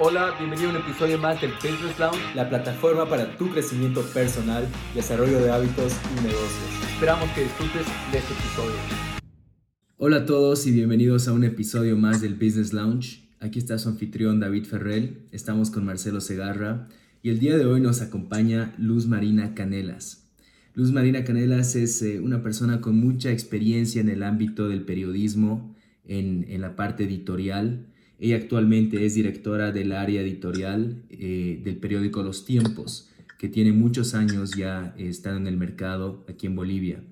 Hola, bienvenido a un episodio más del Business Lounge, la plataforma para tu crecimiento personal, desarrollo de hábitos y negocios. Esperamos que disfrutes de este episodio. Hola a todos y bienvenidos a un episodio más del Business Lounge. Aquí está su anfitrión David Ferrell, estamos con Marcelo Segarra y el día de hoy nos acompaña Luz Marina Canelas. Luz Marina Canelas es eh, una persona con mucha experiencia en el ámbito del periodismo, en, en la parte editorial, ella actualmente es directora del área editorial eh, del periódico Los Tiempos, que tiene muchos años ya eh, estando en el mercado aquí en Bolivia.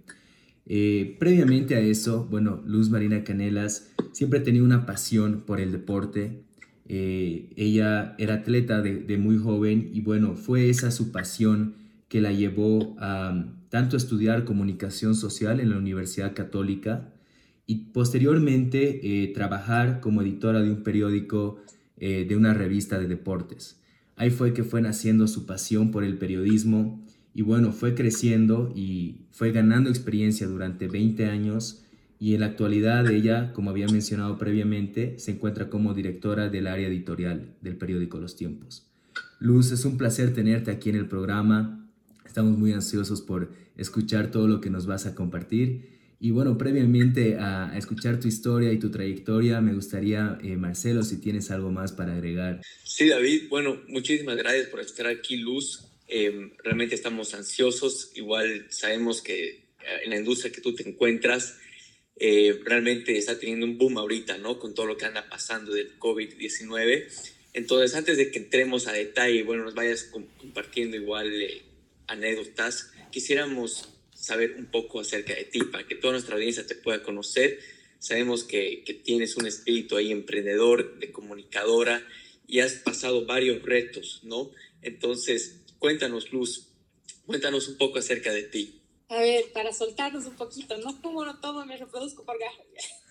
Eh, previamente a eso, bueno, Luz Marina Canelas siempre tenía una pasión por el deporte. ella era atleta de, de, muy joven y bueno, fue esa su pasión que la llevó a tanto a estudiar comunicación social en la Universidad Católica, y posteriormente eh, trabajar como editora de un periódico, eh, de una revista de deportes. Ahí fue que fue naciendo su pasión por el periodismo y bueno, fue creciendo y fue ganando experiencia durante 20 años y en la actualidad ella, como había mencionado previamente, se encuentra como directora del área editorial del periódico Los Tiempos. Luz, es un placer tenerte aquí en el programa. Estamos muy ansiosos por escuchar todo lo que nos vas a compartir y bueno, previamente a, escuchar tu historia y tu trayectoria, me gustaría, eh, Marcelo, si tienes algo más para agregar. Sí, David, bueno, muchísimas gracias por estar aquí, Luz. Em, realmente estamos ansiosos, igual sabemos que eh, en la industria que tú te encuentras, eh, realmente está teniendo un boom ahorita, ¿no? Con todo lo que anda pasando del COVID-19. Entonces, antes de que entremos a detalle, bueno, nos vayas compartiendo igual anécdotas, quisiéramos saber un poco acerca de ti, para que toda nuestra audiencia te pueda conocer. Sabemos que, que tienes un espíritu ahí emprendedor, de comunicadora, y has pasado varios retos, ¿no? Entonces, cuéntanos, Luz, cuéntanos un poco acerca de ti. A ver, para soltarnos un poquito, no como no todo me reproduzco por gajo.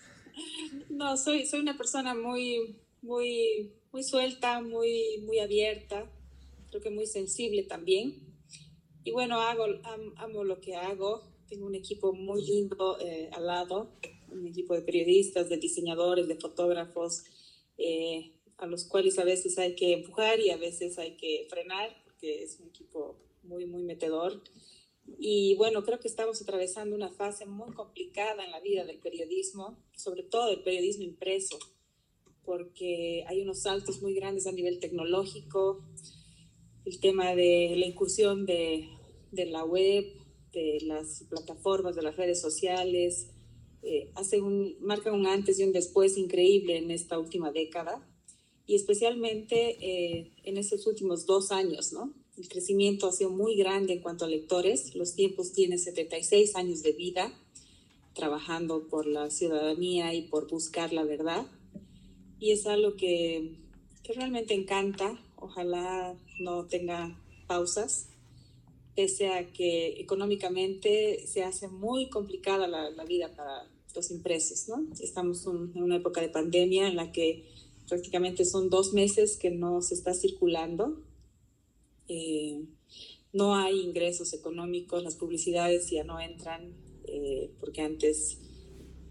No, soy, soy una persona muy, muy, muy suelta, muy, muy abierta, creo que muy sensible también. Y bueno, hago, amo lo que hago. Tengo un equipo muy lindo eh, al lado, un equipo de periodistas, de diseñadores, de fotógrafos, eh, a los cuales a veces hay que empujar y a veces hay que frenar, porque es un equipo muy, muy metedor. Y bueno, creo que estamos atravesando una fase muy complicada en la vida del periodismo, sobre todo el periodismo impreso, porque hay unos saltos muy grandes a nivel tecnológico, el tema de la incursión de, de la web, de las plataformas, de las redes sociales, eh, hace un, marca un antes y un después increíble en esta última década y especialmente eh, en estos últimos dos años, ¿no? El crecimiento ha sido muy grande en cuanto a lectores. Los tiempos tienen 76 años de vida trabajando por la ciudadanía y por buscar la verdad. Y es algo que, que realmente encanta. Ojalá no tenga pausas, pese a que económicamente se hace muy complicada la, vida para los impresos, ¿no? Estamos en una época de pandemia en la que prácticamente son dos meses que no se está circulando. Eh, no hay ingresos económicos, las publicidades ya no entran, eh, porque antes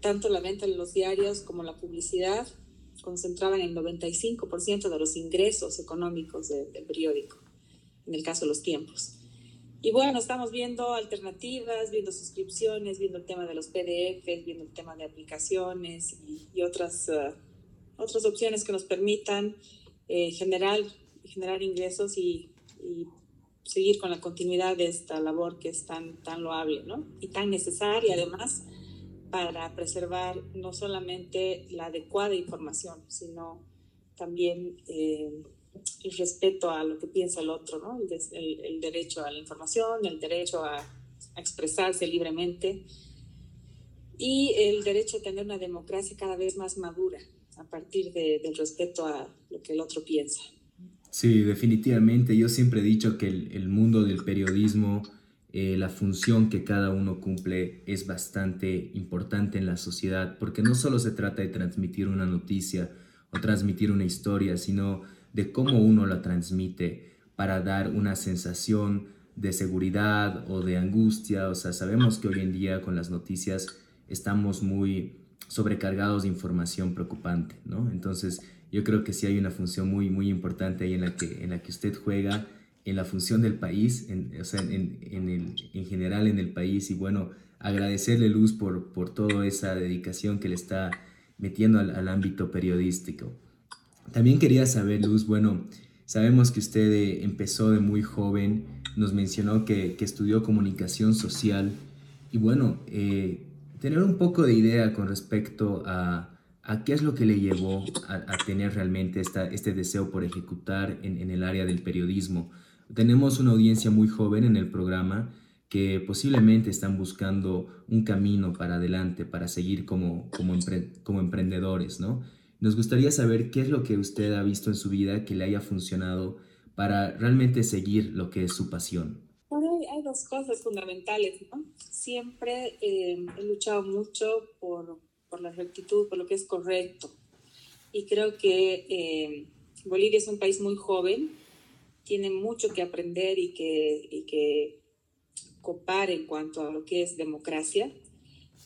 tanto la venta de los diarios como la publicidad concentraban el 95% de los ingresos económicos del periódico, en el caso de los tiempos. Y bueno, estamos viendo alternativas, viendo suscripciones, viendo el tema de los PDFs, viendo el tema de aplicaciones y, otras, uh, otras opciones que nos permitan eh, generar, generar ingresos y, y, seguir con la continuidad de esta labor que es tan, tan loable ¿no? y tan necesaria además para preservar no solamente la adecuada información, sino también eh, el respeto a lo que piensa el otro, ¿no? el, el, derecho a la información, el derecho a, a, expresarse libremente y el derecho a tener una democracia cada vez más madura a partir de, del respeto a lo que el otro piensa. Sí, definitivamente. Yo siempre he dicho que el, el mundo del periodismo, eh, la función que cada uno cumple es bastante importante en la sociedad, porque no solo se trata de transmitir una noticia o transmitir una historia, sino de cómo uno la transmite para dar una sensación de seguridad o de angustia. O sea, sabemos que hoy en día con las noticias estamos muy sobrecargados de información preocupante, ¿no? Entonces, yo creo que sí hay una función muy, muy importante ahí en la que, en la que usted juega, en la función del país, en, o sea, en, en, el, en general en el país. Y bueno, agradecerle Luz por, por toda esa dedicación que le está metiendo al, al ámbito periodístico. También quería saber, Luz, bueno, sabemos que usted eh, empezó de muy joven, nos mencionó que, que estudió comunicación social y bueno, eh, tener un poco de idea con respecto a, a qué es lo que le llevó a, a tener realmente esta, este deseo por ejecutar en, en, el área del periodismo. Tenemos una audiencia muy joven en el programa que posiblemente están buscando un camino para adelante, para seguir como, como, empre, como emprendedores, ¿no? Nos gustaría saber qué es lo que usted ha visto en su vida que le haya funcionado para realmente seguir lo que es su pasión. Bueno, hay dos cosas fundamentales, ¿no? Siempre eh, he luchado mucho por, por, la rectitud, por lo que es correcto. Y creo que eh, Bolivia es un país muy joven, tiene mucho que aprender y que, y que copar en cuanto a lo que es democracia.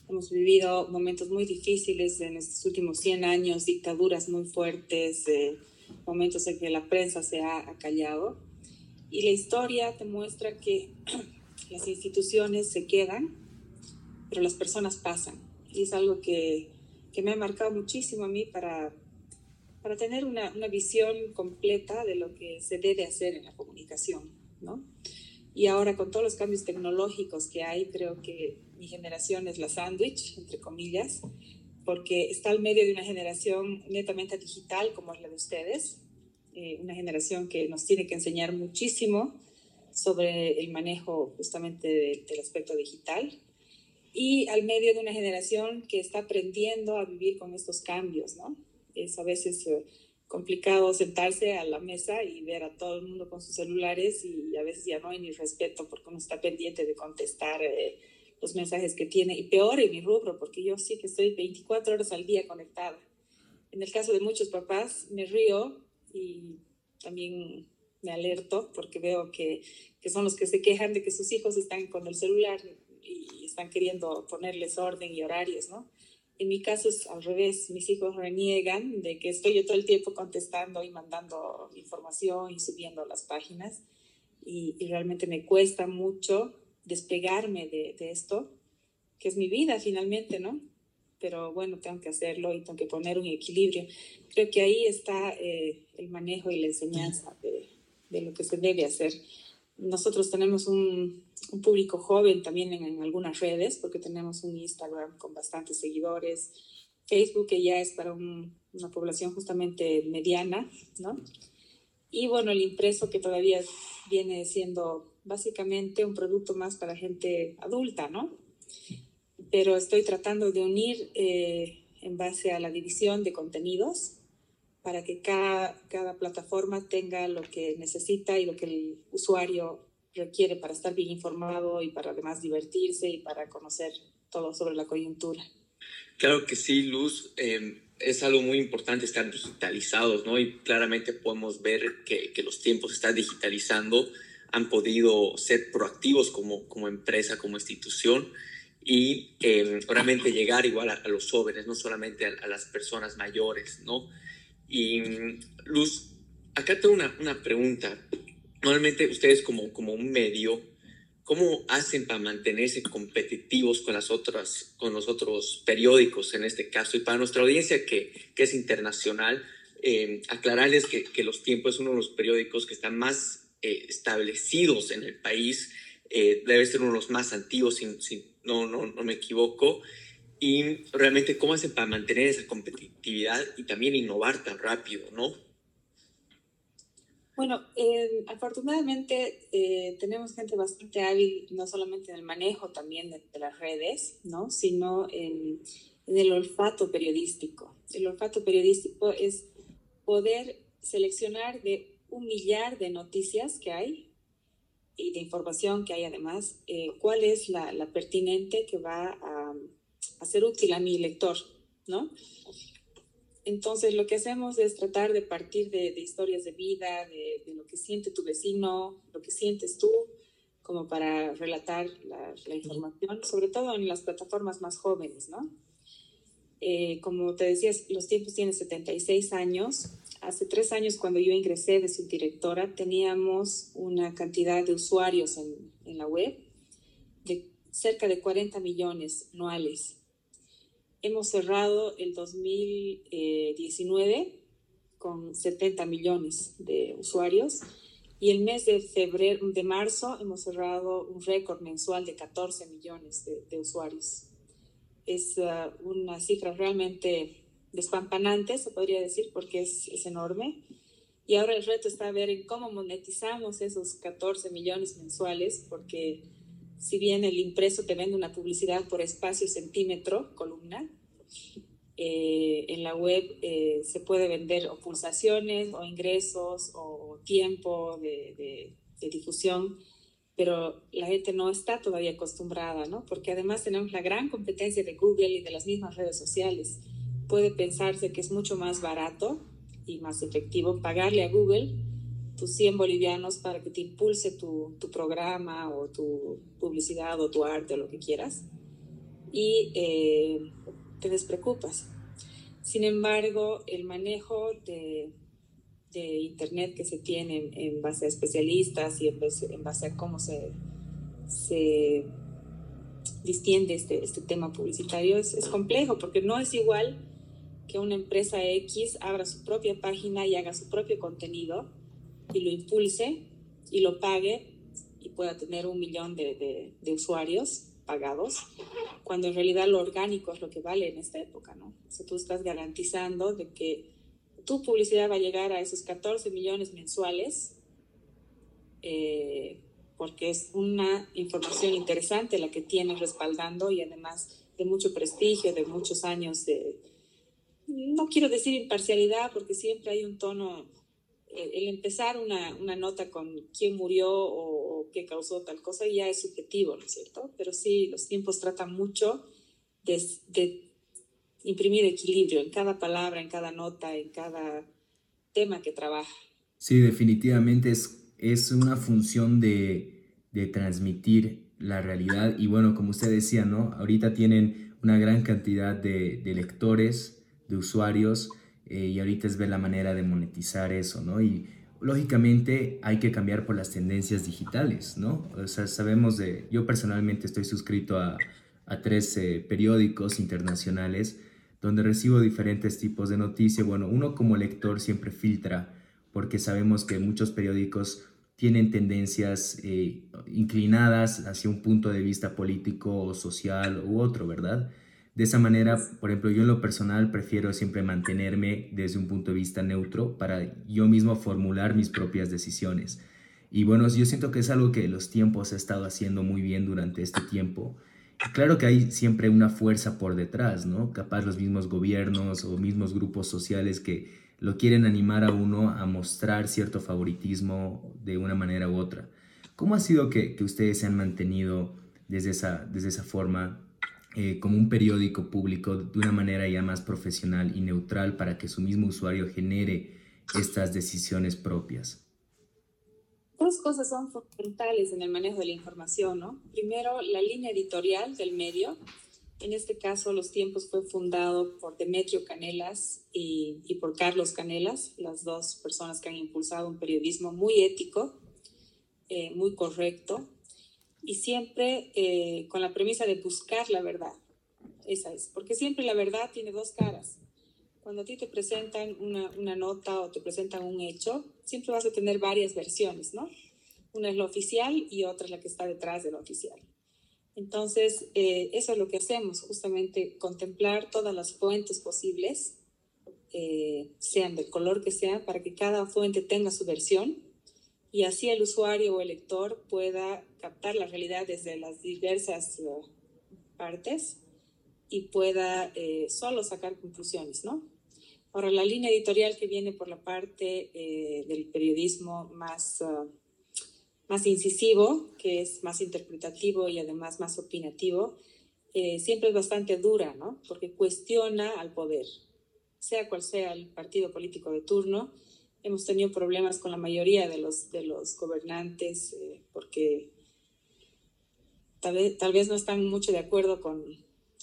Hemos vivido momentos muy difíciles en estos últimos 100 años, dictaduras muy fuertes, eh, momentos en que la prensa se ha acallado. Y la historia te muestra que las instituciones se quedan, pero las personas pasan. Y es algo que, que me ha marcado muchísimo a mí para, para tener una, una, visión completa de lo que se debe hacer en la comunicación, ¿no? Y ahora con todos los cambios tecnológicos que hay, creo que mi generación es la sándwich, entre comillas, porque está al medio de una generación netamente digital como es la de ustedes, eh, una generación que nos tiene que enseñar muchísimo sobre el manejo justamente de, del aspecto digital y al medio de una generación que está aprendiendo a vivir con estos cambios, ¿no? Es a veces eh, complicado sentarse a la mesa y ver a todo el mundo con sus celulares y a veces ya no hay ni respeto porque uno está pendiente de contestar. Eh, los mensajes que tiene, y peor en mi rubro, porque yo sí que estoy 24 horas al día conectada. En el caso de muchos papás, me río y también me alerto porque veo que, que son los que se quejan de que sus hijos están con el celular y están queriendo ponerles orden y horarios, ¿no? En mi caso es al revés, mis hijos reniegan de que estoy yo todo el tiempo contestando y mandando información y subiendo las páginas y, y realmente me cuesta mucho despegarme de, de, esto, que es mi vida finalmente, ¿no? Pero bueno, tengo que hacerlo y tengo que poner un equilibrio. Creo que ahí está eh, el manejo y la enseñanza de, de, lo que se debe hacer. Nosotros tenemos un, un público joven también en, en, algunas redes, porque tenemos un Instagram con bastantes seguidores, Facebook que ya es para un, una población justamente mediana, ¿no? Y bueno, el impreso que todavía viene siendo básicamente un producto más para gente adulta, ¿no? Pero estoy tratando de unir eh, en base a la división de contenidos para que cada, cada plataforma tenga lo que necesita y lo que el usuario requiere para estar bien informado y para además divertirse y para conocer todo sobre la coyuntura. Claro que sí, Luz. Eh, es algo muy importante estar digitalizados, ¿no? Y claramente podemos ver que, que los tiempos están digitalizando han podido ser proactivos como, como empresa, como institución y eh, realmente llegar igual a, a, los jóvenes, no solamente a, a, las personas mayores, ¿no? Y Luz, acá tengo una, una pregunta. Normalmente ustedes como, como un medio, ¿cómo hacen para mantenerse competitivos con, las otras, con los otros periódicos en este caso? Y para nuestra audiencia que, que es internacional, eh, aclararles que, que Los Tiempos es uno de los periódicos que están más eh, establecidos en el país, eh, debe ser uno de los más antiguos, si, si no, no, no, me equivoco, y realmente cómo hacen para mantener esa competitividad y también innovar tan rápido, ¿no? Bueno, eh, afortunadamente eh, tenemos gente bastante hábil, no solamente en el manejo también de, de las redes, ¿no? sino en, en el olfato periodístico. El olfato periodístico es poder seleccionar de un millar de noticias que hay y de información que hay además, eh, cuál es la, la, pertinente que va a, a, ser útil a mi lector, ¿no? Entonces lo que hacemos es tratar de partir de, de historias de vida, de, de, lo que siente tu vecino, lo que sientes tú, como para relatar la, la información, sobre todo en las plataformas más jóvenes, ¿no? Eh, como te decía, los tiempos tienen 76 años. Hace tres años, cuando yo ingresé de subdirectora, teníamos una cantidad de usuarios en, en la web de cerca de 40 millones anuales. Hemos cerrado el 2019 con 70 millones de usuarios y el mes de febrero, de marzo, hemos cerrado un récord mensual de 14 millones de, usuarios. Es uh, una cifra realmente despampanante, se podría decir, porque es, es enorme. Y ahora el reto está a ver en cómo monetizamos esos 14 millones mensuales, porque si bien el impreso te vende una publicidad por espacio centímetro, columna, eh, en la web eh, se puede vender pulsaciones o ingresos o tiempo de, difusión, pero la gente no está todavía acostumbrada, ¿no? Porque además tenemos la gran competencia de Google y de las mismas redes sociales. Puede pensarse que es mucho más barato y más efectivo pagarle a Google tus 100 bolivianos para que te impulse tu, tu programa o tu publicidad o tu arte o lo que quieras. Y eh, te despreocupas. Sin embargo, el manejo de, de Internet que se tiene en, base a especialistas y en base, en base a cómo se, se distiende este, este tema publicitario es, es complejo porque no es igual que una empresa X abra su propia página y haga su propio contenido y lo impulse y lo pague y pueda tener un millón de, de, de usuarios pagados, cuando en realidad lo orgánico es lo que vale en esta época, ¿no? O sea, tú estás garantizando de que tu publicidad va a llegar a esos 14 millones mensuales, eh, porque es una información interesante la que tienes respaldando y además de mucho prestigio, de muchos años de, no quiero decir imparcialidad, porque siempre hay un tono el empezar una, una, nota con quién murió o, qué causó tal cosa ya es subjetivo, ¿no es cierto? Pero sí, los tiempos tratan mucho de, imprimir equilibrio en cada palabra, en cada nota, en cada tema que trabaja. Sí, definitivamente es, es una función de, de transmitir la realidad y bueno, como usted decía, ¿no? Ahorita tienen una gran cantidad de lectores, de usuarios, eh, y ahorita es ver la manera de monetizar eso, ¿no? Y lógicamente hay que cambiar por las tendencias digitales, ¿no? O sea, sabemos de, yo personalmente estoy suscrito a, a tres periódicos internacionales donde recibo diferentes tipos de noticias. Bueno, uno como lector siempre filtra porque sabemos que muchos periódicos tienen tendencias eh, inclinadas hacia un punto de vista político o social u otro, ¿verdad? De esa manera, por ejemplo, yo en lo personal prefiero siempre mantenerme desde un punto de vista neutro para yo mismo formular mis propias decisiones. Y bueno, yo siento que es algo que los tiempos ha estado haciendo muy bien durante este tiempo. claro que hay siempre una fuerza por detrás, ¿no? Capaz los mismos gobiernos o mismos grupos sociales que lo quieren animar a uno a mostrar cierto favoritismo de una manera u otra. ¿Cómo ha sido que, que ustedes se han mantenido desde esa, desde esa forma eh, como un periódico público de una manera ya más profesional y neutral para que su mismo usuario genere estas decisiones propias? Dos cosas son fundamentales en el manejo de la información, ¿no? Primero, la línea editorial del medio. En este caso, Los Tiempos fue fundado por Demetrio Canelas y, por Carlos Canelas, las dos personas que han impulsado un periodismo muy ético, eh, muy correcto, y siempre eh, con la premisa de buscar la verdad. Esa es, porque siempre la verdad tiene dos caras. Cuando a ti te presentan una, una, nota o te presentan un hecho, siempre vas a tener varias versiones, ¿no? Una es la oficial y otra es la que está detrás de la oficial. Entonces, eh, eso es lo que hacemos, justamente contemplar todas las fuentes posibles, eh, sean del color que sean, para que cada fuente tenga su versión y así el usuario o el lector pueda captar la realidad desde las diversas uh, partes y pueda eh, solo sacar conclusiones, ¿no? Ahora, la línea editorial que viene por la parte eh, del periodismo más, uh, más incisivo, que es más interpretativo y además más opinativo, eh, siempre es bastante dura, ¿no? Porque cuestiona al poder, sea cual sea el partido político de turno, hemos tenido problemas con la mayoría de los, de los gobernantes porque tal vez, tal vez no están mucho de acuerdo con,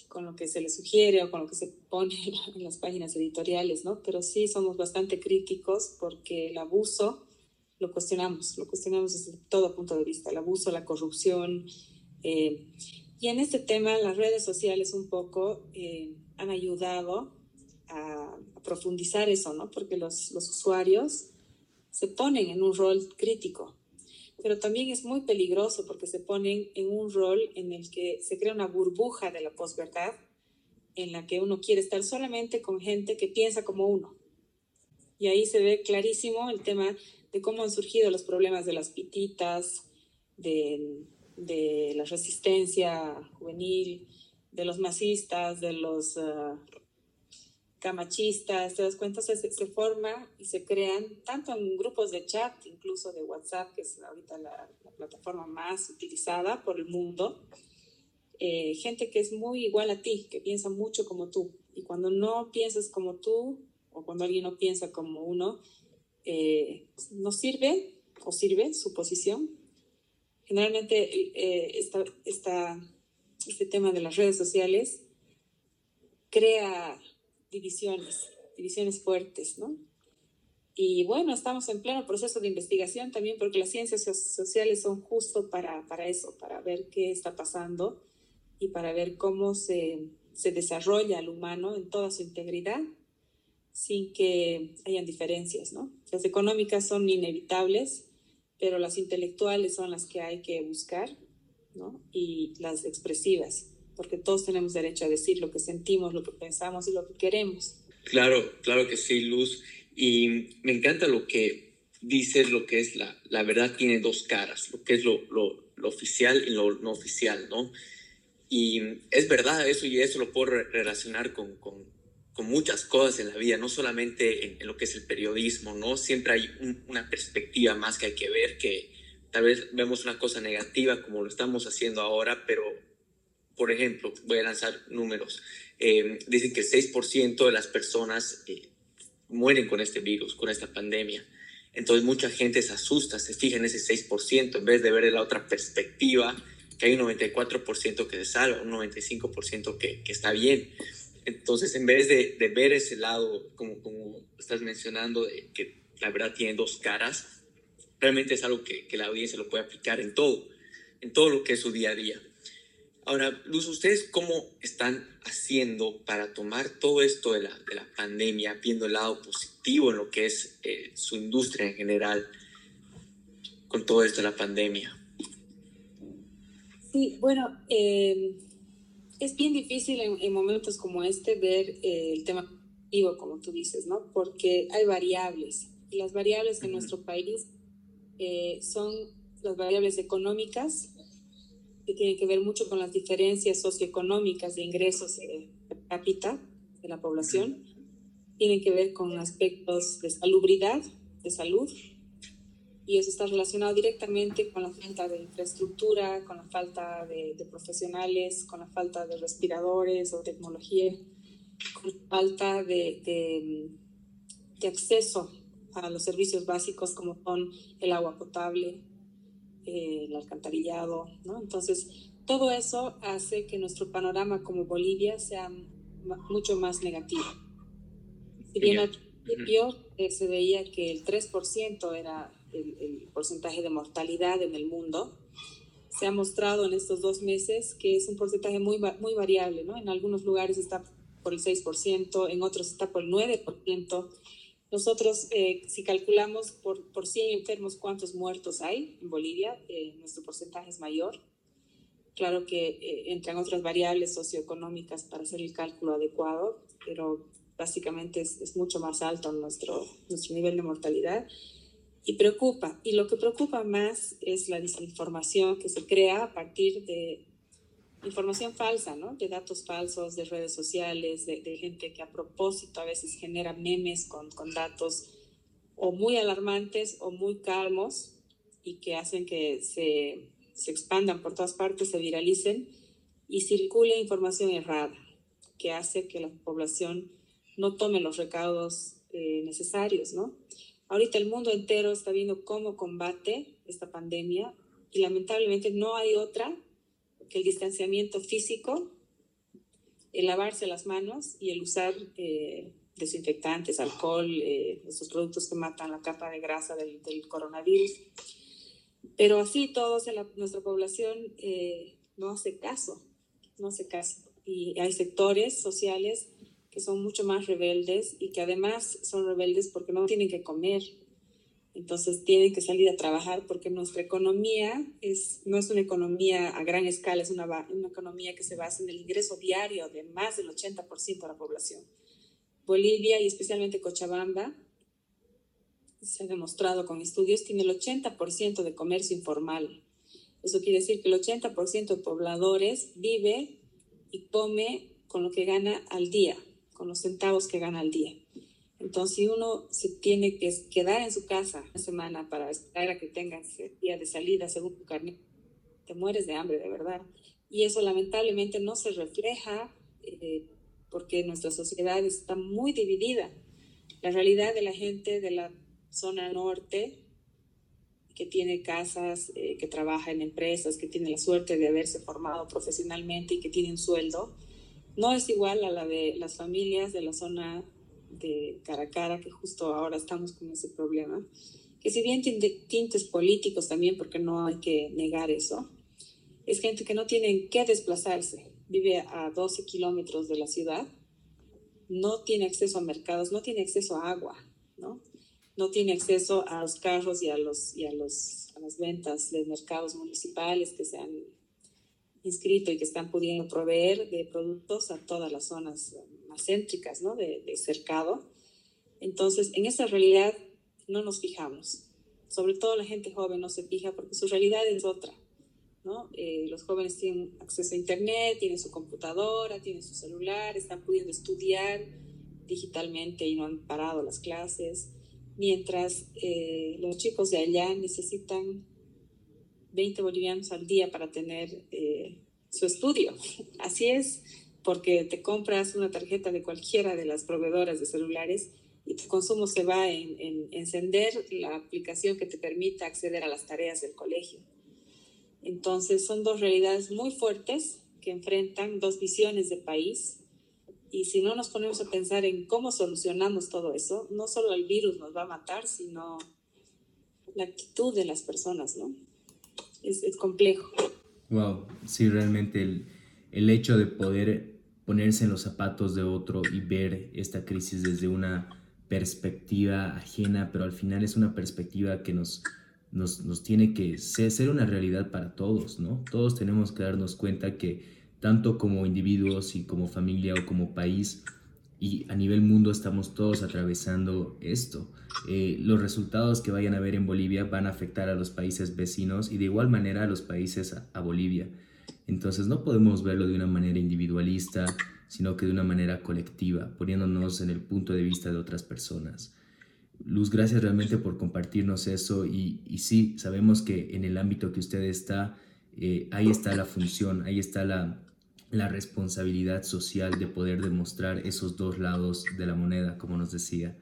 con lo que se le sugiere o con lo que se pone en las páginas editoriales, ¿no? Pero sí somos bastante críticos porque el abuso lo cuestionamos, lo cuestionamos desde todo punto de vista, el abuso, la corrupción. Eh, y en este tema las redes sociales un poco eh, han ayudado a, profundizar eso, ¿no? Porque los, los usuarios se ponen en un rol crítico, pero también es muy peligroso porque se ponen en un rol en el que se crea una burbuja de la posverdad en la que uno quiere estar solamente con gente que piensa como uno. Y ahí se ve clarísimo el tema de cómo han surgido los problemas de las pititas, de, de la resistencia juvenil, de los masistas, de los uh, camachistas, te das cuenta, se, se, forma y se crean tanto en grupos de chat, incluso de WhatsApp, que es ahorita la, la plataforma más utilizada por el mundo, eh, gente que es muy igual a ti, que piensa mucho como tú. Y cuando no piensas como tú, o cuando alguien no piensa como uno, eh, no sirve o sirve su posición. Generalmente eh, esta, este tema de las redes sociales crea divisiones, divisiones fuertes, ¿no? Y bueno, estamos en pleno proceso de investigación también porque las ciencias sociales son justo para, para eso, para ver qué está pasando y para ver cómo se, se desarrolla el humano en toda su integridad sin que hayan diferencias, ¿no? Las económicas son inevitables, pero las intelectuales son las que hay que buscar, ¿no? Y las expresivas porque todos tenemos derecho a decir lo que sentimos, lo que pensamos y lo que queremos. Claro, claro que sí, Luz. Y me encanta lo que dices, lo que es la, la verdad tiene dos caras, lo que es lo, lo, lo oficial y lo no oficial, ¿no? Y es verdad eso y eso lo puedo relacionar con, con, con, muchas cosas en la vida, no solamente en, en lo que es el periodismo, ¿no? Siempre hay un, una perspectiva más que hay que ver, que tal vez vemos una cosa negativa como lo estamos haciendo ahora, pero por ejemplo, voy a lanzar números, eh, dicen que el 6% de las personas eh, mueren con este virus, con esta pandemia. Entonces mucha gente se asusta, se fija en ese 6% en vez de ver la otra perspectiva, que hay un 94% que se salva, un 95% que, que está bien. Entonces, en vez de, de, ver ese lado, como, como estás mencionando, de que la verdad tiene dos caras, realmente es algo que, que la audiencia lo puede aplicar en todo, en todo lo que es su día a día. Ahora, Luz, ¿ustedes cómo están haciendo para tomar todo esto de la, de la pandemia, viendo el lado positivo en lo que es eh, su industria en general, con todo esto de la pandemia? Sí, bueno, eh, es bien difícil en, en, momentos como este ver eh, el tema positivo, como tú dices, ¿no? Porque hay variables y las variables en uh -huh. nuestro país eh, son las variables económicas, que tiene que ver mucho con las diferencias socioeconómicas de ingresos per cápita de la población, tienen que ver con aspectos de salubridad, de salud, y eso está relacionado directamente con la falta de infraestructura, con la falta de, de profesionales, con la falta de respiradores o tecnología, con la falta de, de, de acceso a los servicios básicos como son el agua potable, eh, el alcantarillado, ¿no? Entonces, todo eso hace que nuestro panorama como Bolivia sea mucho más negativo. Si bien al principio eh, se veía que el 3% era el, el, porcentaje de mortalidad en el mundo, se ha mostrado en estos dos meses que es un porcentaje muy, muy variable, ¿no? En algunos lugares está por el 6%, en otros está por el 9%. Nosotros, eh, si calculamos por, por 100 enfermos cuántos muertos hay en Bolivia, eh, nuestro porcentaje es mayor. Claro que eh, entran otras variables socioeconómicas para hacer el cálculo adecuado, pero básicamente es, es, mucho más alto nuestro, nuestro nivel de mortalidad y preocupa. Y lo que preocupa más es la desinformación que se crea a partir de información falsa, ¿no? De datos falsos, de redes sociales, de, gente que a propósito a veces genera memes con, con datos o muy alarmantes o muy calmos y que hacen que se, se expandan por todas partes, se viralicen y circule información errada que hace que la población no tome los recaudos eh, necesarios, ¿no? Ahorita el mundo entero está viendo cómo combate esta pandemia y lamentablemente no hay otra el distanciamiento físico el lavarse las manos y el usar eh, desinfectantes, alcohol, eh, esos productos que matan la capa de grasa del, del coronavirus. Pero así todos nuestra población eh, no hace caso, no hace caso. Y hay sectores sociales que son mucho más rebeldes y que además son rebeldes porque no tienen que comer. Entonces tienen que salir a trabajar porque nuestra economía es, no es una economía a gran escala, es una, una economía que se basa en el ingreso diario de más del 80% de la población. Bolivia y especialmente Cochabamba, se ha demostrado con estudios, tiene el 80% de comercio informal. Eso quiere decir que el 80% de pobladores vive y come con lo que gana al día, con los centavos que gana al día. Entonces, si uno se tiene que quedar en su casa una semana para esperar a que tengas día de salida según tu carnet, te mueres de hambre, de verdad. Y eso lamentablemente no se refleja eh, porque nuestra sociedad está muy dividida. La realidad de la gente de la zona norte que tiene casas, eh, que trabaja en empresas, que tiene la suerte de haberse formado profesionalmente y que tiene un sueldo, no es igual a la de las familias de la zona de Caracara, que justo ahora estamos con ese problema, que si bien tiene tintes políticos también, porque no hay que negar eso, es gente que no tiene que desplazarse, vive a 12 kilómetros de la ciudad, no tiene acceso a mercados, no tiene acceso a agua, ¿no? no tiene acceso a los carros y a, los, y a, los, a las ventas de mercados municipales que se han inscrito y que están pudiendo proveer de productos a todas las zonas céntricas ¿no? de, de cercado. Entonces, en esa realidad no nos fijamos. Sobre todo la gente joven no se fija porque su realidad es otra. ¿no? Eh, los jóvenes tienen acceso a Internet, tienen su computadora, tienen su celular, están pudiendo estudiar digitalmente y no han parado las clases mientras eh, los chicos de allá necesitan 20 bolivianos al día para tener eh, su estudio. Así es, porque te compras una tarjeta de cualquiera de las proveedoras de celulares y tu consumo se va en, en encender la aplicación que te permita acceder a las tareas del colegio. Entonces son dos realidades muy fuertes que enfrentan dos visiones de país y si no nos ponemos a pensar en cómo solucionamos todo eso, no solo el virus nos va a matar, sino la actitud de las personas, ¿no? Es, es complejo. Wow, sí, realmente el, el hecho de poder ponerse en los zapatos de otro y ver esta crisis desde una perspectiva ajena, pero al final es una perspectiva que nos, nos, nos tiene que ser, una realidad para todos, ¿no? Todos tenemos que darnos cuenta que tanto como individuos y como familia o como país y a nivel mundo estamos todos atravesando esto. Eh, los resultados que vayan a ver en Bolivia van a afectar a los países vecinos y de igual manera a los países a, a Bolivia. Entonces no podemos verlo de una manera individualista, sino que de una manera colectiva, poniéndonos en el punto de vista de otras personas. Luz, gracias realmente por compartirnos eso y, y sí, sabemos que en el ámbito que usted está, eh, ahí está la función, ahí está la, la responsabilidad social de poder demostrar esos dos lados de la moneda, como nos decía.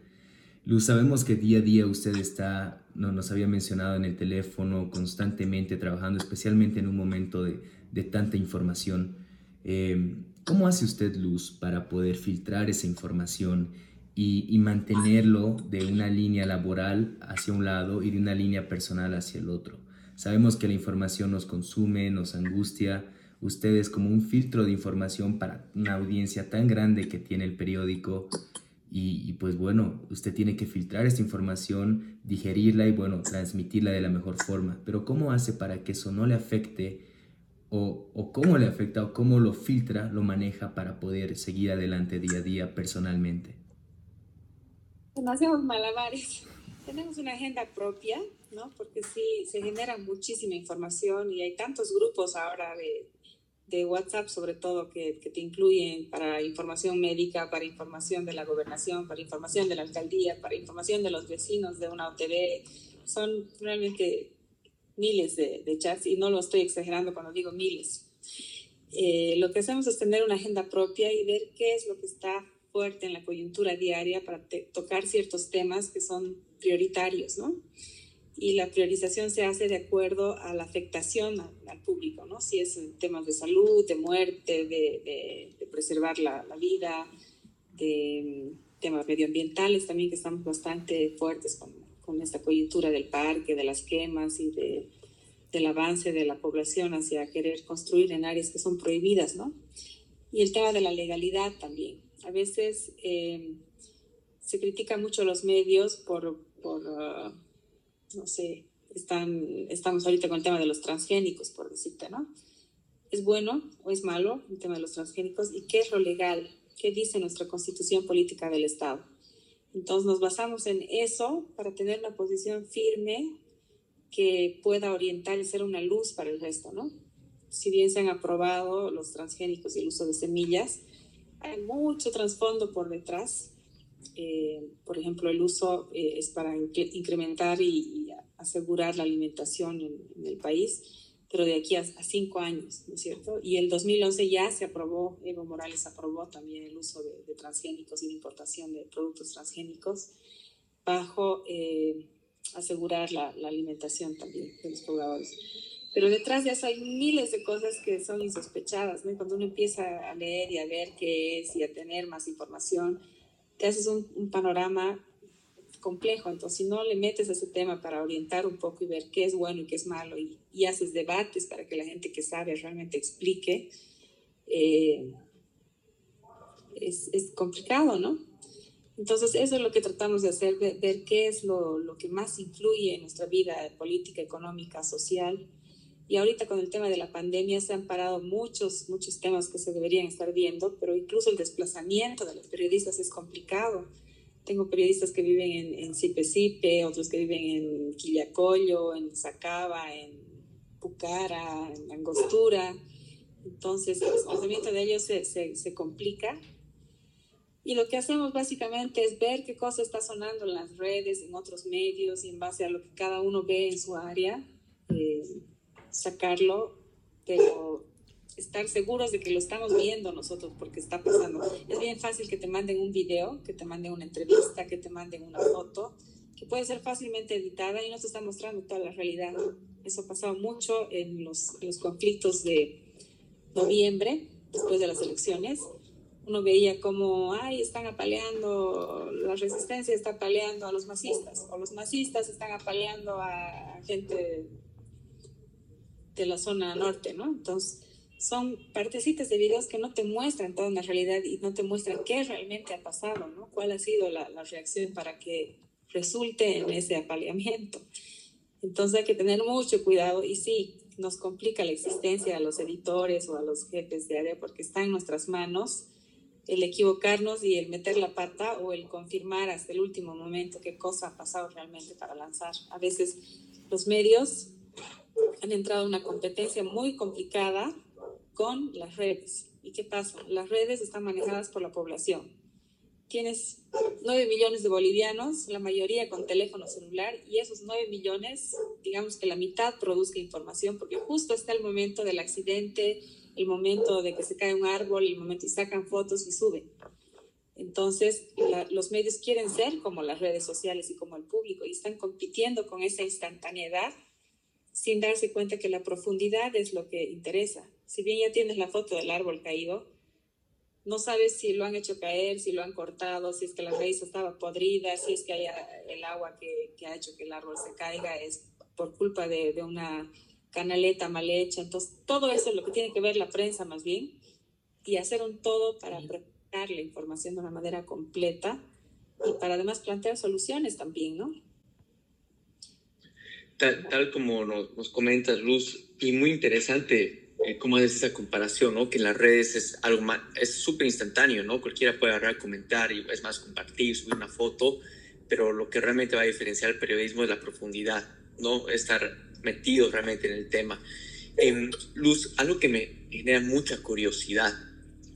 Luz, sabemos que día a día usted está, no, nos había mencionado en el teléfono, constantemente trabajando, especialmente en un momento de, de tanta información. Eh, ¿Cómo hace usted, Luz, para poder filtrar esa información y, y, mantenerlo de una línea laboral hacia un lado y de una línea personal hacia el otro? Sabemos que la información nos consume, nos angustia, ustedes como un filtro de información para una audiencia tan grande que tiene el periódico. Y, pues bueno, usted tiene que filtrar esta información, digerirla y bueno, transmitirla de la mejor forma. Pero ¿cómo hace para que eso no le afecte o, o cómo le afecta o cómo lo filtra, lo maneja para poder seguir adelante día a día personalmente? No hacemos malabares. Tenemos una agenda propia, ¿no? Porque sí, se genera muchísima información y hay tantos grupos ahora de, de WhatsApp, sobre todo, que, que, te incluyen para información médica, para información de la gobernación, para información de la alcaldía, para información de los vecinos de una OTV. Son realmente miles de, de chats y no lo estoy exagerando cuando digo miles. Eh, lo que hacemos es tener una agenda propia y ver qué es lo que está fuerte en la coyuntura diaria para tocar ciertos temas que son prioritarios, ¿no? y la priorización se hace de acuerdo a la afectación al, al público, ¿no? Si es temas de salud, de muerte, de, de, de, preservar la, la, vida, de temas medioambientales también, que estamos bastante fuertes con, con esta coyuntura del parque, de las quemas y de, del avance de la población hacia querer construir en áreas que son prohibidas, ¿no? Y el tema de la legalidad también. A veces eh, se critica mucho los medios por, por uh, no sé, están, estamos ahorita con el tema de los transgénicos, por decirte, ¿no? ¿Es bueno o es malo el tema de los transgénicos? ¿Y qué es lo legal? ¿Qué dice nuestra constitución política del Estado? Entonces nos basamos en eso para tener una posición firme que pueda orientar y ser una luz para el resto, ¿no? Si bien se han aprobado los transgénicos y el uso de semillas, hay mucho trasfondo por detrás. Eh, por ejemplo, el uso eh, es para incrementar y, asegurar la alimentación en, el país, pero de aquí a, cinco años, ¿no es cierto? Y el 2011 ya se aprobó, Evo Morales aprobó también el uso de, transgénicos y la importación de productos transgénicos bajo eh, asegurar la, la, alimentación también de los pobladores. Pero detrás de eso hay miles de cosas que son insospechadas, ¿no? cuando uno empieza a leer y a ver qué es y a tener más información, te haces un, un panorama complejo. Entonces, si no le metes a ese tema para orientar un poco y ver qué es bueno y qué es malo y, y haces debates para que la gente que sabe realmente explique, eh, es, es, complicado, ¿no? Entonces, eso es lo que tratamos de hacer, ver, qué es lo, lo, que más influye en nuestra vida política, económica, social. Y ahorita con el tema de la pandemia se han parado muchos, muchos temas que se deberían estar viendo, pero incluso el desplazamiento de los periodistas es complicado tengo periodistas que viven en, en Sipe otros que viven en Quillacollo, en Sacaba, en Pucara, en Angostura. Entonces, el desplazamiento de ellos se, se, se, complica. Y lo que hacemos básicamente es ver qué cosa está sonando en las redes, en otros medios, y en base a lo que cada uno ve en su área, eh, sacarlo, pero estar seguros de que lo estamos viendo nosotros porque está pasando. Es bien fácil que te manden un video, que te manden una entrevista, que te manden una foto, que puede ser fácilmente editada y no te está mostrando toda la realidad. Eso ha pasado mucho en los, los conflictos de noviembre, después de las elecciones. Uno veía como, ay, están apaleando, la resistencia está apaleando a los masistas, o los masistas están apaleando a gente de la zona norte, ¿no? Entonces, son partecitas de videos que no te muestran toda una realidad y no te muestran qué realmente ha pasado, ¿no? ¿Cuál ha sido la, la reacción para que resulte en ese apaleamiento? Entonces hay que tener mucho cuidado y sí, nos complica la existencia a los editores o a los jefes de área porque está en nuestras manos el equivocarnos y el meter la pata o el confirmar hasta el último momento qué cosa ha pasado realmente para lanzar. A veces los medios han entrado en una competencia muy complicada con las redes. ¿Y qué pasa? Las redes están manejadas por la población. Tienes 9 millones de bolivianos, la mayoría con teléfono celular, y esos 9 millones, digamos que la mitad produzca información, porque justo está el momento del accidente, el momento de que se cae un árbol, el momento y sacan fotos y suben. Entonces, la, los medios quieren ser como las redes sociales y como el público, y están compitiendo con esa instantaneidad sin darse cuenta que la profundidad es lo que interesa si bien ya tienes la foto del árbol caído, no sabes si lo han hecho caer, si lo han cortado, si es que la raíz estaba podrida, si es que hay el agua que, que ha hecho que el árbol se caiga es por culpa de, de, una canaleta mal hecha. Entonces, todo eso es lo que tiene que ver la prensa más bien y hacer un todo para preparar la información de una manera completa y para además plantear soluciones también, ¿no? Tal, tal como nos, nos comentas, Luz, y muy interesante eh, cómo es esa comparación, ¿no? Que en las redes es algo más, es súper instantáneo, ¿no? Cualquiera puede agarrar, comentar y es más compartir, subir una foto, pero lo que realmente va a diferenciar el periodismo es la profundidad, ¿no? Estar metido realmente en el tema. Eh, Luz, algo que me genera mucha curiosidad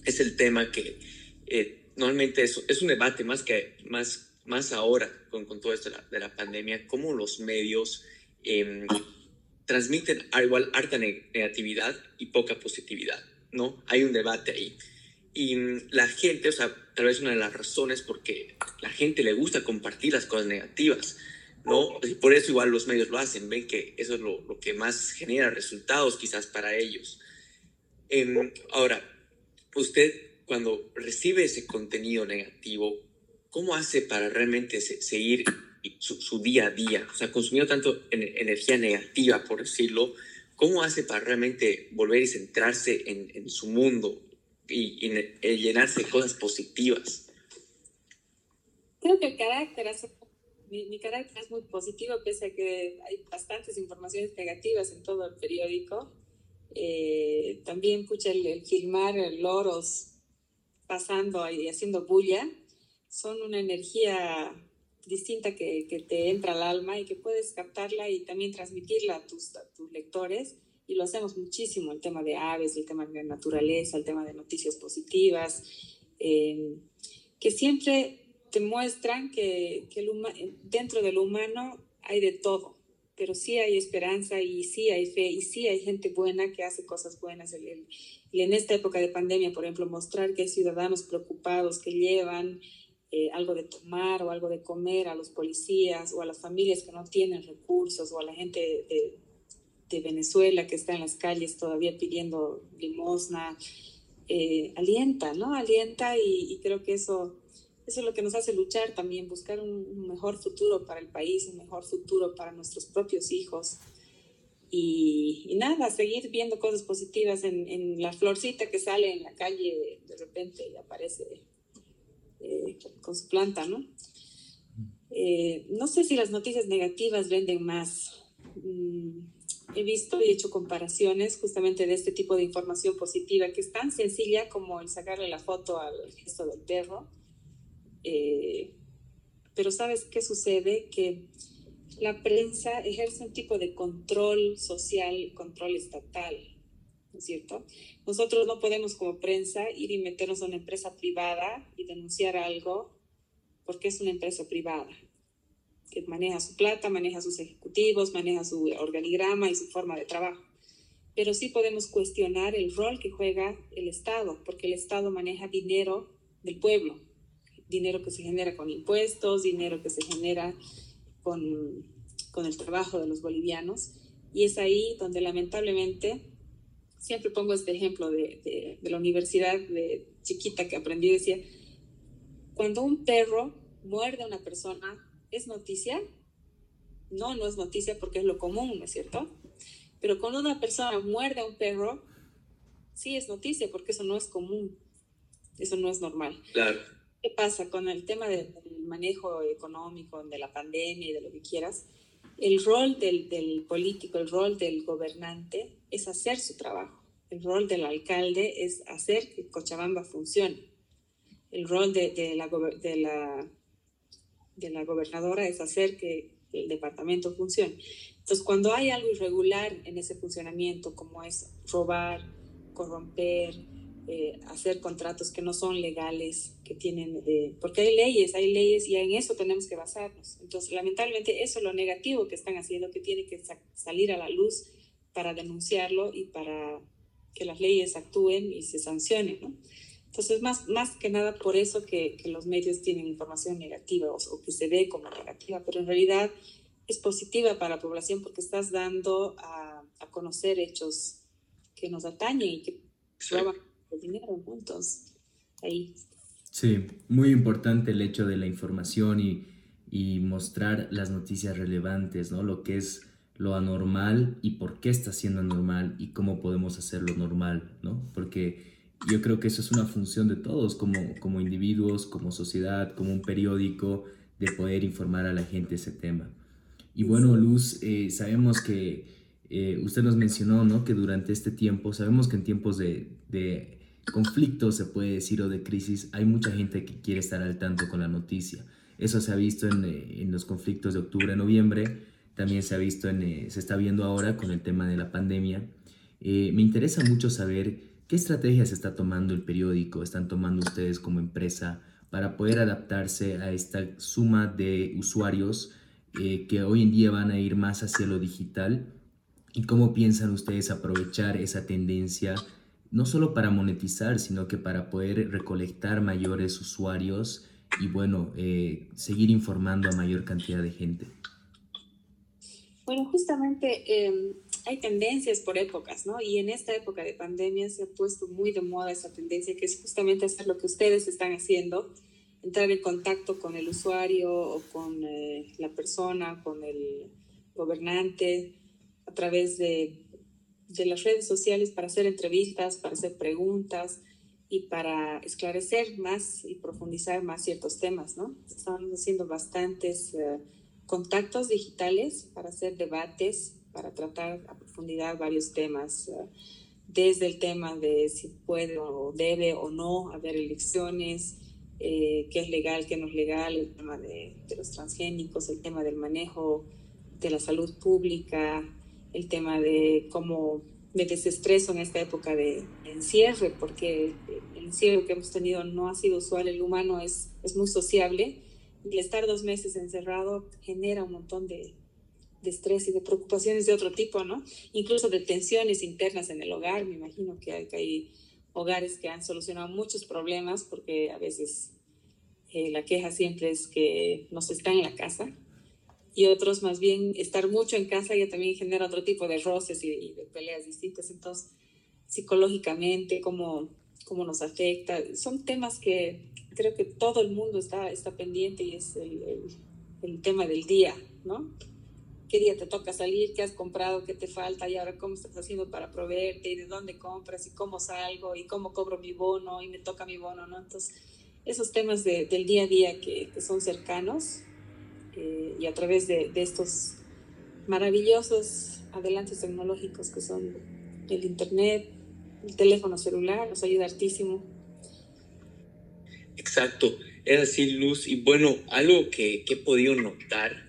es el tema que eh, normalmente es, es un debate más que más, más ahora con, con todo esto de la, de la pandemia, cómo los medios eh, transmiten igual harta negatividad y poca positividad, ¿no? Hay un debate ahí. Y mm, la gente, o sea, tal vez una de las razones porque la gente le gusta compartir las cosas negativas, ¿no? Y por eso igual los medios lo hacen, ven que eso es lo, lo que más genera resultados quizás para ellos. Eh, ahora, usted cuando recibe ese contenido negativo, ¿cómo hace para realmente seguir su, día a día? O sea, consumiendo tanto energía negativa, por decirlo, ¿cómo hace para realmente volver y centrarse en, su mundo y, llenarse de cosas positivas? Creo que el carácter mi, carácter es muy positivo, pese a que hay bastantes informaciones negativas en todo el periódico. Eh, también, pucha, el, filmar loros pasando y haciendo bulla son una energía distinta que, que, te entra al alma y que puedes captarla y también transmitirla a tus, tus lectores. Y lo hacemos muchísimo, el tema de aves, el tema de naturaleza, el tema de noticias positivas, eh, que siempre te muestran que, que dentro del humano hay de todo, pero sí hay esperanza y sí hay fe y sí hay gente buena que hace cosas buenas. Y en esta época de pandemia, por ejemplo, mostrar que hay ciudadanos preocupados que llevan eh, algo de tomar o algo de comer a los policías o a las familias que no tienen recursos o a la gente de, de Venezuela que está en las calles todavía pidiendo limosna, eh, alienta, ¿no? Alienta y, y creo que eso eso es lo que nos hace luchar también, buscar un, mejor futuro para el país, un mejor futuro para nuestros propios hijos. Y, nada, seguir viendo cosas positivas en, la florcita que sale en la calle, de repente y aparece eh, con su planta, ¿no? Eh, no sé si las noticias negativas venden más. Mm, he visto y hecho comparaciones justamente de este tipo de información positiva que es tan sencilla como el sacarle la foto al gesto del perro eh, pero ¿sabes qué sucede? Que la prensa ejerce un tipo de control social, control estatal, ¿no es cierto? Nosotros no podemos como prensa ir y meternos a una empresa privada y denunciar algo porque es una empresa privada que maneja su plata, maneja sus ejecutivos, maneja su organigrama y su forma de trabajo. Pero sí podemos cuestionar el rol que juega el Estado, porque el Estado maneja dinero del pueblo dinero que se genera con impuestos, dinero que se genera con, con el trabajo de los bolivianos. Y es ahí donde lamentablemente, siempre pongo este ejemplo de, de, la universidad de chiquita que aprendí, decía, cuando un perro muerde a una persona, ¿es noticia? No, no es noticia porque es lo común, ¿no es cierto? Pero cuando una persona muerde a un perro, sí es noticia porque eso no es común, eso no es normal. Claro. ¿Qué pasa con el tema del manejo económico, de la pandemia y de lo que quieras? El rol del, del, político, el rol del gobernante es hacer su trabajo. El rol del alcalde es hacer que Cochabamba funcione. El rol de, de, la, de, la, de la gobernadora es hacer que el departamento funcione. Entonces, cuando hay algo irregular en ese funcionamiento, como es robar, corromper, eh, hacer contratos que no son legales, que tienen, eh, porque hay leyes, hay leyes y en eso tenemos que basarnos. Entonces, lamentablemente, eso es lo negativo que están haciendo, que tiene que salir a la luz para denunciarlo y para que las leyes actúen y se sancionen, ¿no? Entonces, más, más que nada por eso que, que los medios tienen información negativa o, que se ve como negativa, pero en realidad es positiva para la población porque estás dando a, a conocer hechos que nos atañen y que dinero, puntos. Ahí. Sí, muy importante el hecho de la información y, y mostrar las noticias relevantes, ¿no? Lo que es lo anormal y por qué está siendo anormal y cómo podemos hacerlo normal, ¿no? Porque yo creo que eso es una función de todos como, como individuos, como sociedad, como un periódico, de poder informar a la gente ese tema. Y bueno, Luz, eh, sabemos que eh, usted nos mencionó, ¿no? Que durante este tiempo, sabemos que en tiempos de, de conflicto, se puede decir, o de crisis, hay mucha gente que quiere estar al tanto con la noticia. Eso se ha visto en, eh, en los conflictos de octubre, noviembre, también se ha visto, en, eh, se está viendo ahora con el tema de la pandemia. Eh, me interesa mucho saber qué estrategias está tomando el periódico, están tomando ustedes como empresa para poder adaptarse a esta suma de usuarios que hoy en día van a ir más hacia lo digital y cómo piensan ustedes aprovechar esa tendencia no solo para monetizar, sino que para poder recolectar mayores usuarios y bueno, eh, seguir informando a mayor cantidad de gente. Bueno, justamente em, hay tendencias por épocas, ¿no? Y en esta época de pandemia se ha puesto muy de moda esa tendencia, que es justamente hacer lo que ustedes están haciendo, entrar en contacto con el usuario o con eh, la persona, con el gobernante, a través de, de las redes sociales para hacer entrevistas, para hacer preguntas y para esclarecer más y profundizar más ciertos temas, ¿no? Estamos haciendo bastantes eh, contactos digitales para hacer debates, para tratar a profundidad varios temas, eh, desde el tema de si puede o debe o no haber elecciones, eh, qué es legal, qué no es legal, el tema de, de, los transgénicos, el tema del manejo de la salud pública, el tema de cómo me desestreso en esta época de, encierre, porque el encierro que hemos tenido no ha sido usual, el humano es, es muy sociable y estar dos meses encerrado genera un montón de, de estrés y de preocupaciones de otro tipo, ¿no? Incluso de tensiones internas en el hogar. Me imagino que hay, que hay hogares que han solucionado muchos problemas porque a veces eh, la queja siempre es que no se está en la casa y otros más bien estar mucho en casa ya también genera otro tipo de roces y, y de peleas distintas. Entonces, psicológicamente, cómo, cómo nos afecta, son temas que creo que todo el mundo está, está pendiente y es el, el, el tema del día, ¿no? qué día te toca salir, qué has comprado, qué te falta y ahora cómo estás haciendo para proveerte y de dónde compras y cómo salgo y cómo cobro mi bono y me toca mi bono, ¿no? Entonces, esos temas de, del día a día que, que son cercanos eh, y a través de, estos maravillosos adelantos tecnológicos que son el Internet, el teléfono celular, nos ayuda hartísimo. Exacto, es así, Luz. Y bueno, algo que, he podido notar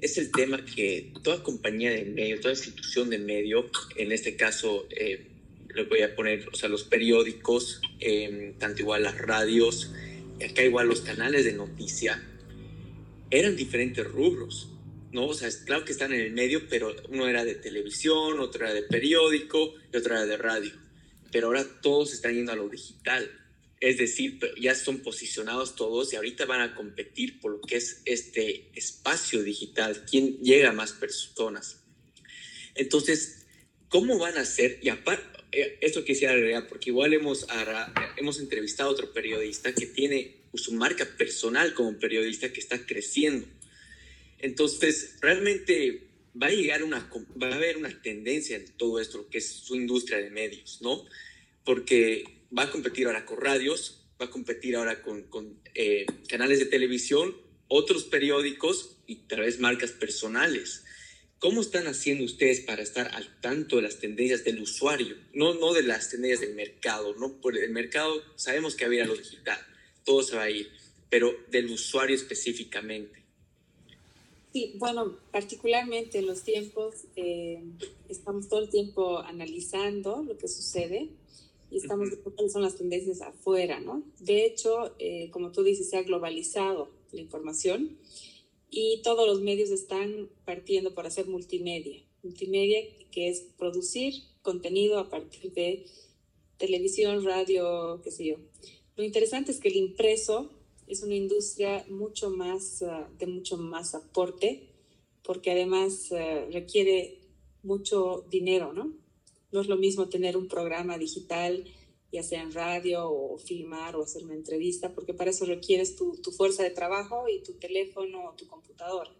es el tema que toda compañía de medio, toda institución de medio, en este caso eh, le voy a poner, o sea, los periódicos, eh, tanto igual las radios, y acá igual los canales de noticia, eran diferentes rubros, ¿no? O sea, claro que están en el medio, pero uno era de televisión, otro era de periódico y otro era de radio. Pero ahora todos están yendo a lo digital. Es decir, ya son posicionados todos y ahorita van a competir por lo que es este espacio digital, quién llega a más personas. Entonces, ¿cómo van a hacer? Y aparte, esto quisiera agregar, porque igual hemos, hemos entrevistado a otro periodista que tiene su marca personal como periodista que está creciendo. Entonces, realmente va a llegar una, va a haber una tendencia en todo esto, que es su industria de medios, ¿no? Porque va a competir ahora con radios, va a competir ahora con, eh, canales de televisión, otros periódicos y tal vez marcas personales. ¿Cómo están haciendo ustedes para estar al tanto de las tendencias del usuario? No, no de las tendencias del mercado, ¿no? Por el mercado sabemos que va a ir a lo digital, todo se va a ir, pero del usuario específicamente. Sí, bueno, particularmente en los tiempos, eh, estamos todo el tiempo analizando lo que sucede y estamos viendo cuáles son las tendencias afuera, ¿no? De hecho, eh, como tú dices, se ha globalizado la información y todos los medios están partiendo por hacer multimedia. Multimedia que es producir contenido a partir de televisión, radio, qué sé yo. Lo interesante es que el impreso es una industria mucho más, uh, de mucho más aporte, porque además uh, requiere mucho dinero, ¿no? No es lo mismo tener un programa digital, ya sea en radio o filmar o hacer una entrevista, porque para eso requieres tu, tu fuerza de trabajo y tu teléfono o tu computadora.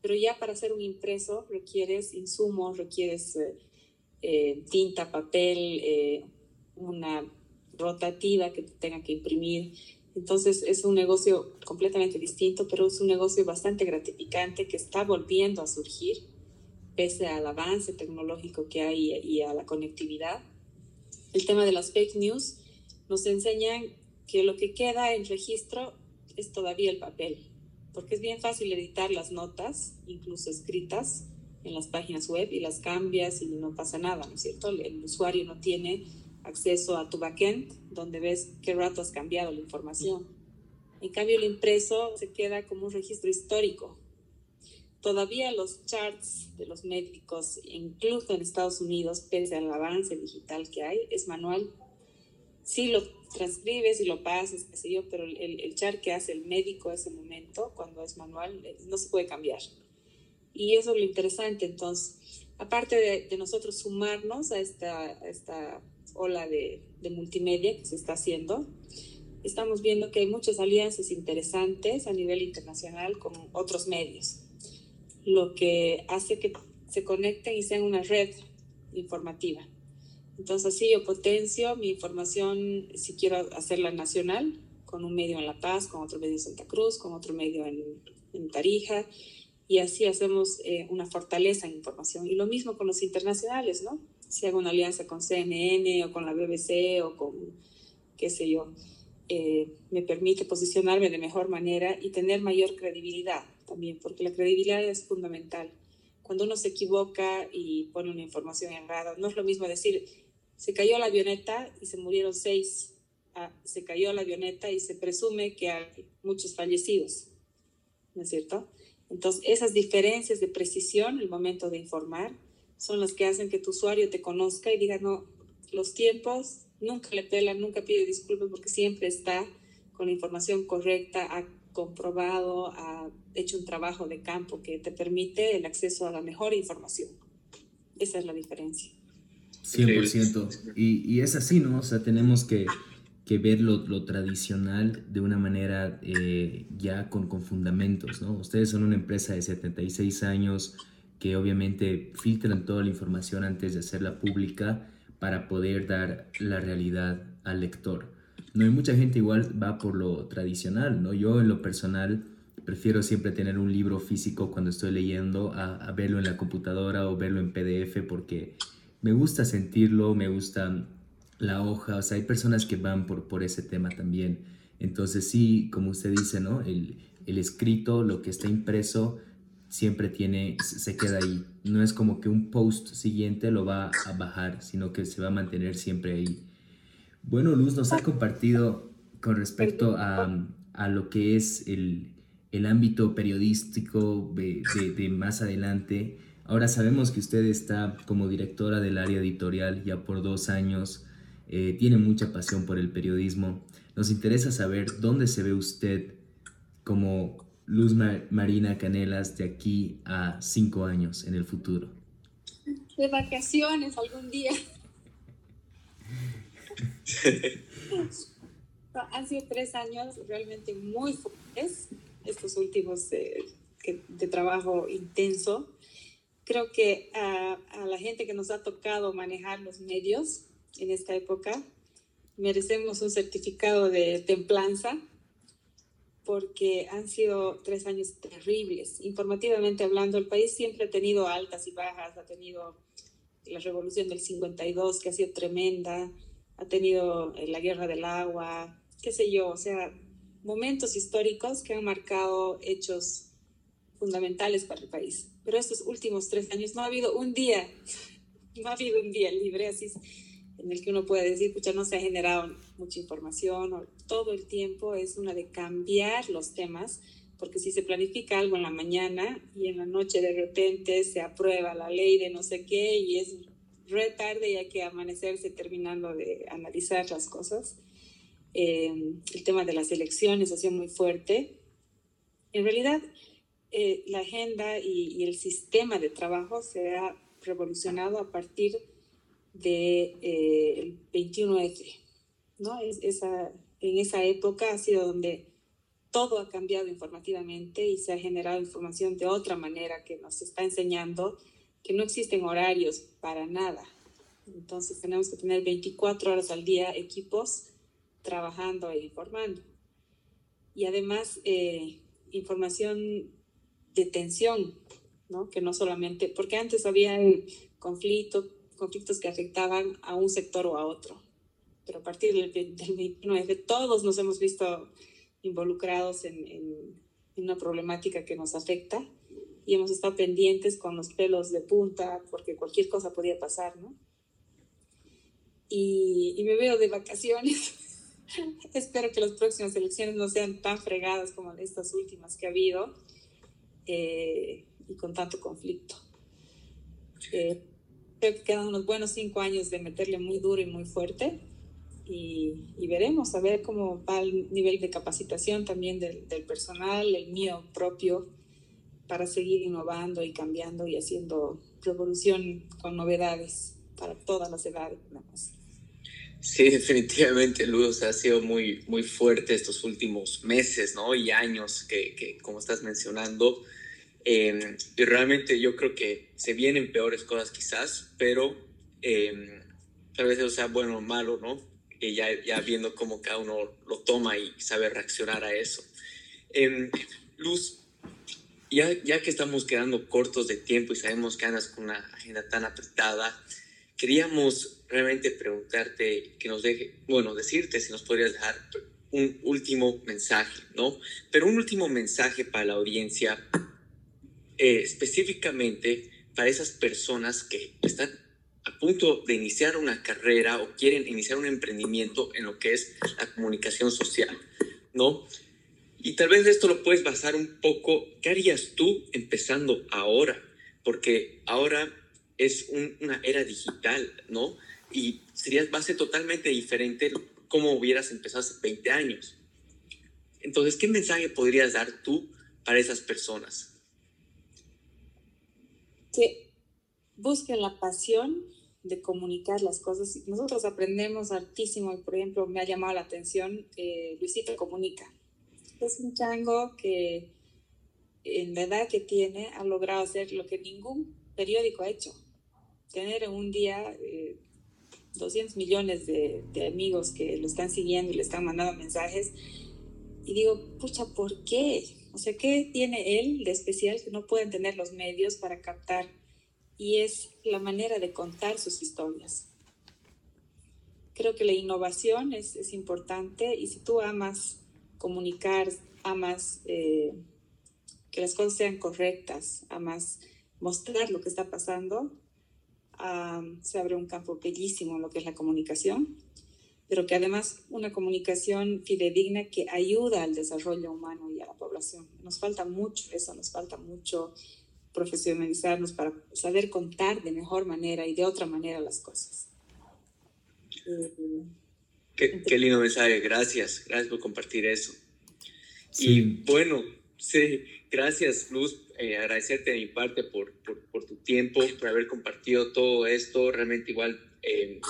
Pero ya para hacer un impreso requieres insumos, requieres eh, eh, tinta, papel, eh, una rotativa que tenga que imprimir. Entonces es un negocio completamente distinto, pero es un negocio bastante gratificante que está volviendo a surgir pese al avance tecnológico que hay y a la conectividad. El tema de las fake news nos enseñan que lo que queda en registro es todavía el papel, porque es bien fácil editar las notas, incluso escritas en las páginas web, y las cambias y no pasa nada, ¿no es cierto? El usuario no tiene acceso a tu backend, donde ves qué rato has cambiado la información. En cambio, el impreso se queda como un registro histórico, todavía los charts de los médicos, incluso en Estados Unidos, pese al avance digital que hay, es manual. Sí lo transcribes y lo pasas, qué sé yo, pero el, el chart que hace el médico ese momento, cuando es manual, eh, no se puede cambiar. Y eso es lo interesante. Entonces, aparte de, nosotros sumarnos a esta, esta ola de, de, multimedia que se está haciendo, estamos viendo que hay muchas alianzas interesantes a nivel internacional con otros medios, lo que hace que se conecten y sean una red informativa. Entonces, sí, yo potencio mi información, si quiero hacerla nacional, con un medio en La Paz, con otro medio en Santa Cruz, con otro medio en, en Tarija, y así hacemos eh, una fortaleza en información. Y lo mismo con los internacionales, ¿no? Si hago una alianza con CNN o con la BBC o con, qué sé yo, eh, me permite posicionarme de mejor manera y tener mayor credibilidad también, porque la credibilidad es fundamental. Cuando uno se equivoca y pone una información errada, no es lo mismo decir, se cayó la avioneta y se murieron seis, ah, se cayó la avioneta y se presume que hay muchos fallecidos, ¿no es cierto? Entonces, esas diferencias de precisión, el momento de informar, son las que hacen que tu usuario te conozca y diga, no, los tiempos, nunca le pela, nunca pide disculpas porque siempre está con la información correcta, ha comprobado, ha hecho un trabajo de campo que te permite el acceso a la mejor información. Esa es la diferencia. 100%. Y, y es así, ¿no? O sea, tenemos que, que ver lo, lo, tradicional de una manera eh, ya con, con, fundamentos, ¿no? Ustedes son una empresa de 76 años que obviamente filtran toda la información antes de hacerla pública para poder dar la realidad al lector. No hay mucha gente igual va por lo tradicional, ¿no? Yo en lo personal prefiero siempre tener un libro físico cuando estoy leyendo a, a verlo en la computadora o verlo en PDF porque me gusta sentirlo, me gusta la hoja, o sea, hay personas que van por, por ese tema también. Entonces sí, como usted dice, ¿no? El, el escrito, lo que está impreso, siempre tiene, se queda ahí. No es como que un post siguiente lo va a bajar, sino que se va a mantener siempre ahí. Bueno, Luz nos ha compartido con respecto a, a lo que es el, el ámbito periodístico de, de, más adelante. Ahora sabemos que usted está como directora del área editorial ya por dos años. Eh, tiene mucha pasión por el periodismo. Nos interesa saber dónde se ve usted como Luz Marina Canelas de aquí a cinco años en el futuro. De vacaciones algún día. Han sido tres años realmente muy fuertes, estos últimos de, de trabajo intenso. Creo que a, a la gente que nos ha tocado manejar los medios, en esta época. Merecemos un certificado de templanza porque han sido tres años terribles. Informativamente hablando, el país siempre ha tenido altas y bajas, ha tenido la revolución del 52, que ha sido tremenda, ha tenido eh, la guerra del agua, qué sé yo, o sea, momentos históricos que han marcado hechos fundamentales para el país. Pero estos últimos tres años no ha habido un día, no ha habido un día libre, así en el que uno puede decir, pucha, no se ha generado mucha información, o todo el tiempo es una de cambiar los temas, porque si se planifica algo en la mañana y en la noche de repente se aprueba la ley de no sé qué y es re tarde y hay que amanecerse terminando de analizar las cosas. Eh, el tema de las elecciones ha sido muy fuerte. En realidad, eh, la agenda y, y, el sistema de trabajo se ha revolucionado a partir de de, 21F. Eh, ¿no? Es, esa, en esa época ha sido donde todo ha cambiado informativamente y se ha generado información de otra manera que nos está enseñando que no existen horarios para nada. Entonces tenemos que tener 24 horas al día equipos trabajando e informando. Y además eh, información de tensión, ¿no? que no solamente, porque antes había conflicto, conflictos que afectaban a un sector o a otro. Pero a partir del, del 29 todos nos hemos visto involucrados en, en, una problemática que nos afecta y hemos estado pendientes con los pelos de punta porque cualquier cosa podía pasar, ¿no? Y, y me veo de vacaciones. Espero que las próximas elecciones no sean tan fregadas como estas últimas que ha habido eh, y con tanto conflicto. Eh, creo que quedan unos buenos cinco años de meterle muy duro y muy fuerte y, y veremos a ver cómo va el nivel de capacitación también del, del, personal, el mío propio, para seguir innovando y cambiando y haciendo revolución con novedades para todas las edades. Sí, definitivamente, Luz, ha sido muy, muy fuerte estos últimos meses, ¿no? Y años que, que como estás mencionando. Em, y realmente yo creo que se vienen peores cosas quizás, pero eh, tal vez eso sea bueno o malo, ¿no? Que ya, ya viendo cómo cada uno lo toma y sabe reaccionar a eso. Em, Luz, ya, ya que estamos quedando cortos de tiempo y sabemos que andas con una agenda tan apretada, queríamos realmente preguntarte, que nos deje, bueno, decirte si nos podrías dejar un último mensaje, ¿no? Pero un último mensaje para la audiencia, eh, específicamente para esas personas que están a punto de iniciar una carrera o quieren iniciar un emprendimiento en lo que es la comunicación social, ¿no? Y tal vez esto lo puedes basar un poco, ¿qué harías tú empezando ahora? Porque ahora es una era digital, ¿no? Y sería, ser totalmente diferente como hubieras empezado hace 20 años. Entonces, ¿qué mensaje podrías dar tú para esas personas? Que busquen la pasión de comunicar las cosas. Nosotros aprendemos hartísimo, por ejemplo, me ha llamado la atención eh, Luisito Comunica. Es un chango que en la edad que tiene ha logrado hacer lo que ningún periódico ha hecho. Tener en un día 200 eh, millones de, de, amigos que lo están siguiendo y le están mandando mensajes. Y digo, pucha, ¿por qué? O sea, ¿qué tiene él de especial que no pueden tener los medios para captar y es la manera de contar sus historias. Creo que la innovación es, es importante y si tú amas comunicar, amas eh, que las cosas sean correctas, amas mostrar lo que está pasando, se abre un campo bellísimo en lo que es la comunicación, pero que además una comunicación fidedigna que ayuda al desarrollo humano y a la población. Nos falta mucho eso, nos falta mucho profesionalizarnos para saber contar de mejor manera y de otra manera las cosas. qué, qué, lindo mensaje, gracias, gracias por compartir eso. Y bueno, sí, gracias Luz, eh, agradecerte de mi parte por, por, por, tu tiempo, por haber compartido todo esto, realmente igual eh,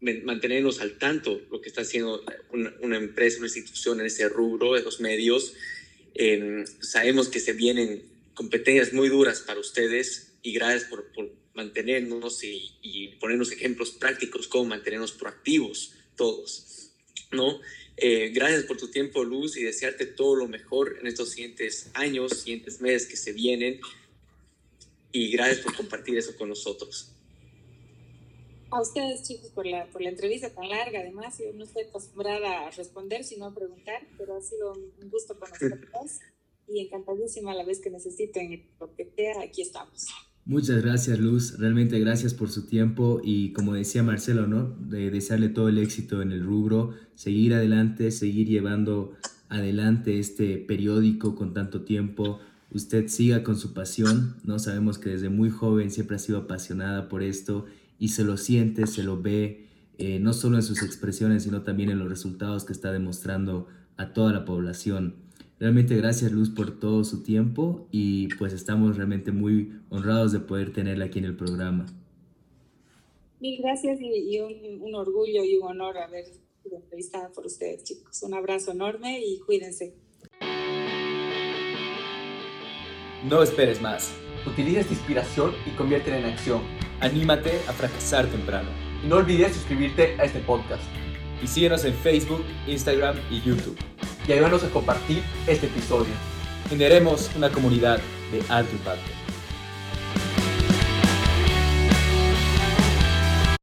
mantenernos al tanto lo que está haciendo una, una, empresa, una institución en ese rubro de los medios. Eh, sabemos que se vienen competencias muy duras para ustedes y gracias por, por mantenernos y, y, ponernos ejemplos prácticos cómo mantenernos proactivos todos, ¿no? Eh, gracias por tu tiempo, Luz, y desearte todo lo mejor en estos siguientes años, siguientes meses que se vienen. Y gracias por compartir eso con nosotros. A ustedes, chicos, por la, por la entrevista tan larga. Además, yo no estoy acostumbrada a responder, sino a preguntar, pero ha sido un gusto conocerlos. y encantadísima a la vez que necesiten lo que sea, aquí estamos. Muchas gracias Luz, realmente gracias por su tiempo y como decía Marcelo, ¿no? De desearle todo el éxito en el rubro, seguir adelante, seguir llevando adelante este periódico con tanto tiempo. Usted siga con su pasión, ¿no? Sabemos que desde muy joven siempre ha sido apasionada por esto y se lo siente, se lo ve, eh, no solo en sus expresiones, sino también en los resultados que está demostrando a toda la población. Realmente gracias Luz por todo su tiempo y pues estamos realmente muy honrados de poder tenerla aquí en el programa. Mil gracias y, un, orgullo y un honor haber sido entrevistada por ustedes chicos. Un abrazo enorme y cuídense. No esperes más. Utiliza esta inspiración y conviértela en acción. Anímate a fracasar temprano. Y no olvides suscribirte a este podcast. Y síguenos en Facebook, Instagram y YouTube y ayúdanos a compartir este episodio. Generemos una comunidad de alto impacto.